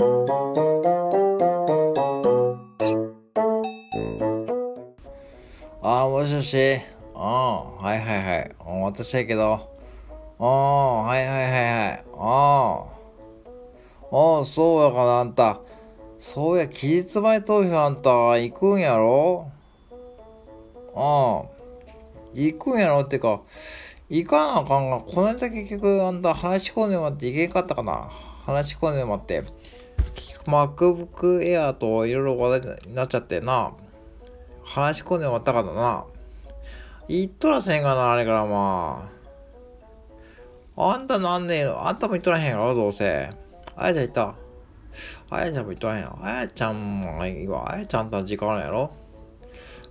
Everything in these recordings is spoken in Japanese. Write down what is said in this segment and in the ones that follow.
あー、もしもし。あー、はいはいはい。うん私やけど。あー、はいはいはいはい。あー。あー、そうやかな、あんた。そうや、期日前投票あんた行くんやろ？あー。行くんやろってか、行かなあかんが、この間結局あんた話し込んでもらって行けんかったかな？話し込んでもらって。結局 MacBook Air といろいろ話題になっちゃってな。話し込んでもらったからな。言っとらせんがな、あれからまあ。あんたなんで、あんたも言っとらへんやろ、どうせ。あやちゃん言った。あやちゃんも言っとらへんや。あやちゃんもいいわ。あやちゃんとは時間あるやろ。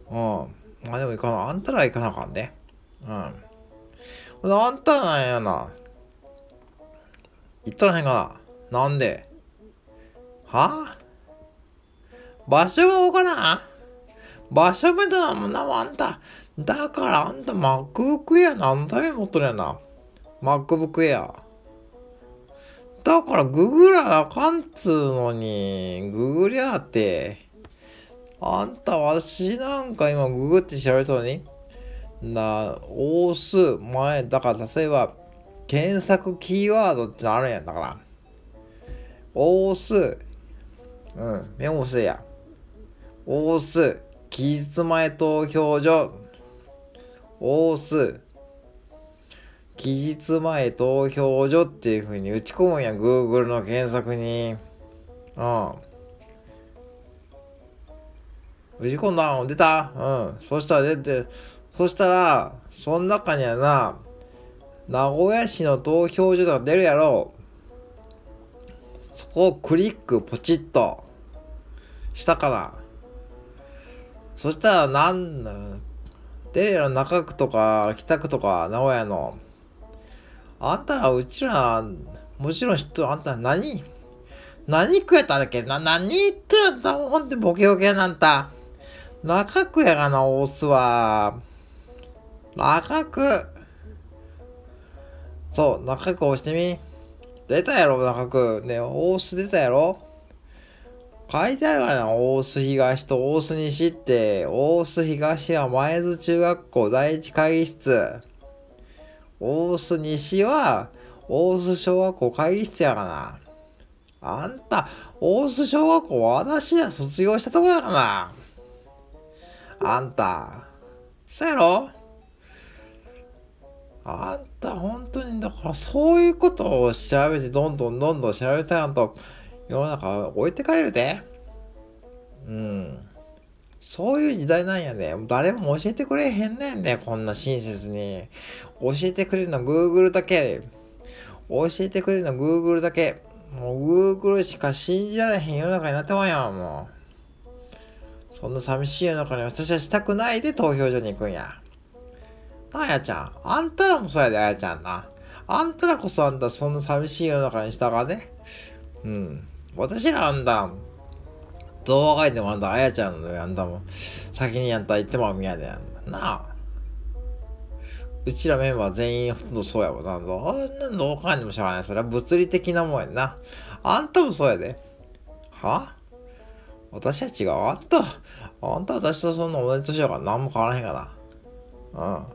うん。まあでも行かな。あんたら行かなあかんね。うん。あんたなんやな。言っとらへんかな。なんで？は？あ場所がわからん？場所めだなもんなもんあんた。だからあんた MacBook Air 何のために持っとるやな？MacBook Air。だからググらなあかんっつうのに、ググりゃって。あんたわしなんか今ググって調べたのに？な、押す前、だから例えば、検索キーワードってあるんやんだから。押す。うん、メモせや。押す。期日前投票所。押す。期日前投票所っていう風に打ち込むんや、Google の検索に。うん。打ち込んだ出た？うん。そしたら出て、そしたら、その中にはな、名古屋市の投票所とか出るやろ。そこをクリックポチッとしたから。そしたらなんだ、出るやろ中区とか北区とか名古屋の。あんたらうちら、もちろん知っとあんた何何区やったんだっけ？な、何言ってんだほんとボケボケなんた。中区やがな、大須は。中区。そう、中区押してみ。出たやろ、中区。ね、大須出たやろ書いてあるからな、大須東と大須西って、大須東は前津中学校第一会議室。大須西は、大須小学校会議室やがな。あんた、大須小学校私や卒業したとこやがな。あんた、そうやろ？あんた本当にだからそういうことを調べてどんどんどんどん調べたいなと世の中置いてかれるで。うん。そういう時代なんやね。誰も教えてくれへんねんね。こんな親切に。教えてくれるのは Google だけ。教えてくれるのは Google だけ。もう Google しか信じられへん世の中になってまんやん、もう。そんな寂しい世の中に私はしたくないで投票所に行くんや。なあやちゃん。あんたらもそうやで、あやちゃんな。あんたらこそあんたそんな寂しい世の中にしたがね。うん。私らあんだ。動画書いてもあんた、あやちゃんのよ、あんたも。先にあんた行ってもみやで、あんた。なあ。うちらメンバー全員ほとんどそうやわ。なんだ。あんなのどう考えてもしょうがない。それは物理的なもんやな。あんたもそうやで。は？私は違う。あんた、あんた私とそんな同じ年だから何も変わらへんかな。うん。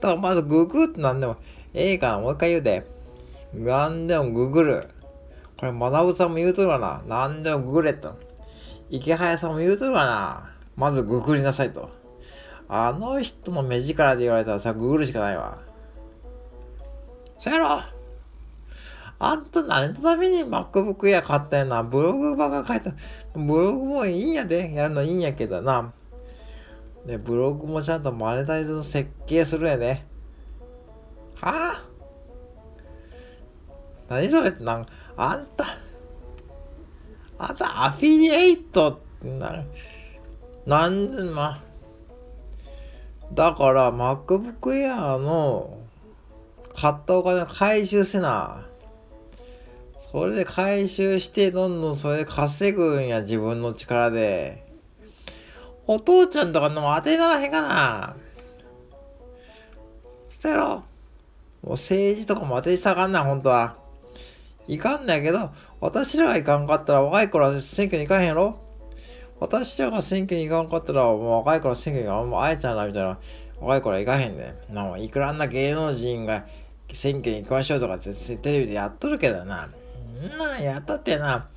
だからまずググってなんでも、ええかな、もう一回言うで。なんでもググる。これ、学ぶさんも言うとるかな。なんでもググれと。池早さんも言うとるかな。まずググりなさいと。あの人の目力で言われたらさ、ググるしかないわ。そやろあんた何のために MacBook Air 買ったんやな。ブログばが書いた。ブログもいいんやで。やるのいいんやけどな。で、ブログもちゃんとマネタイズの設計するんやで。はあ？何それってなんかあんた、あんたアフィリエイトってな、なんで、ま、だから MacBook Air の買ったお金回収せな。それで回収して、どんどんそれで稼ぐんや、自分の力で。お父ちゃんとかのも当てにならへんかな。そやろ。もう政治とかも当てにしたらあかんな、ほんとは。いかんだけど、私らが行かんかったら若い頃は選挙に行かへんやろ？私らが選挙に行かんかったら、もう若い頃選挙に行かん、もうあえちゃんなみたいな、若い頃は行かへんねん。ないくらあんな芸能人が選挙に行きましょうとかってテレビでやっとるけどな。んなやったってな、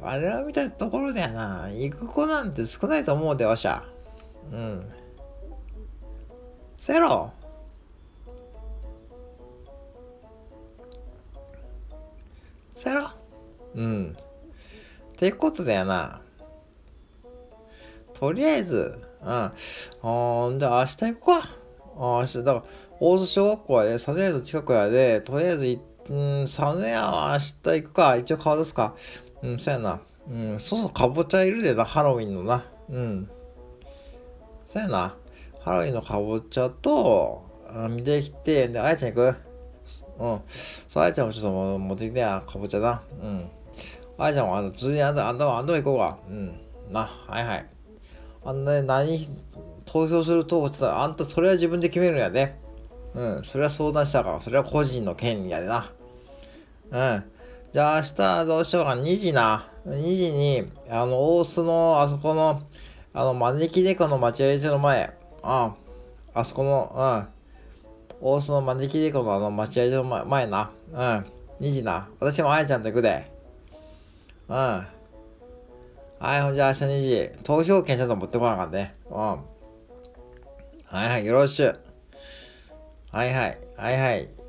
あれを見たところでやな、行く子なんて少ないと思うで、わしゃ。うん。せろせろ？うん。てことだよな。とりあえず、うん。あーじゃあ明日行こうか。あ明日、だから、大津小学校はね、サネーズ近くやで、とりあえず、うん、サネは明日行くか。一応顔出すか。うん、そうやな。うん、そうそう、かぼちゃいるでな、ハロウィンのな。うん。そうやな。ハロウィンのかぼちゃと、見てきて、で、あやちゃん行く？うん。そう、あやちゃんもちょっと持ってきてや、かぼちゃな。うん。あやちゃんも、あの、続いてあんた、あんたも、あんたも行こうか。うん。な、はいはい。あんなに何、投票するとこってたら、あんたそれは自分で決めるんやで。うん。それは相談したから、それは個人の権利やでな。うん。じゃあ明日どうしようか。2時な。2時に、あの、大須の、あそこの、あの、招き猫の待合所の前。あ、あそこの、うん。大須の招き猫のあの待合いの前な。うん。2時な。私もあやちゃんと行くで。うん。はい、ほんじゃ明日2時。投票券ちゃんと持ってこなあかんね。うん。はいはい、よろしゅう。はいはい、はいはい。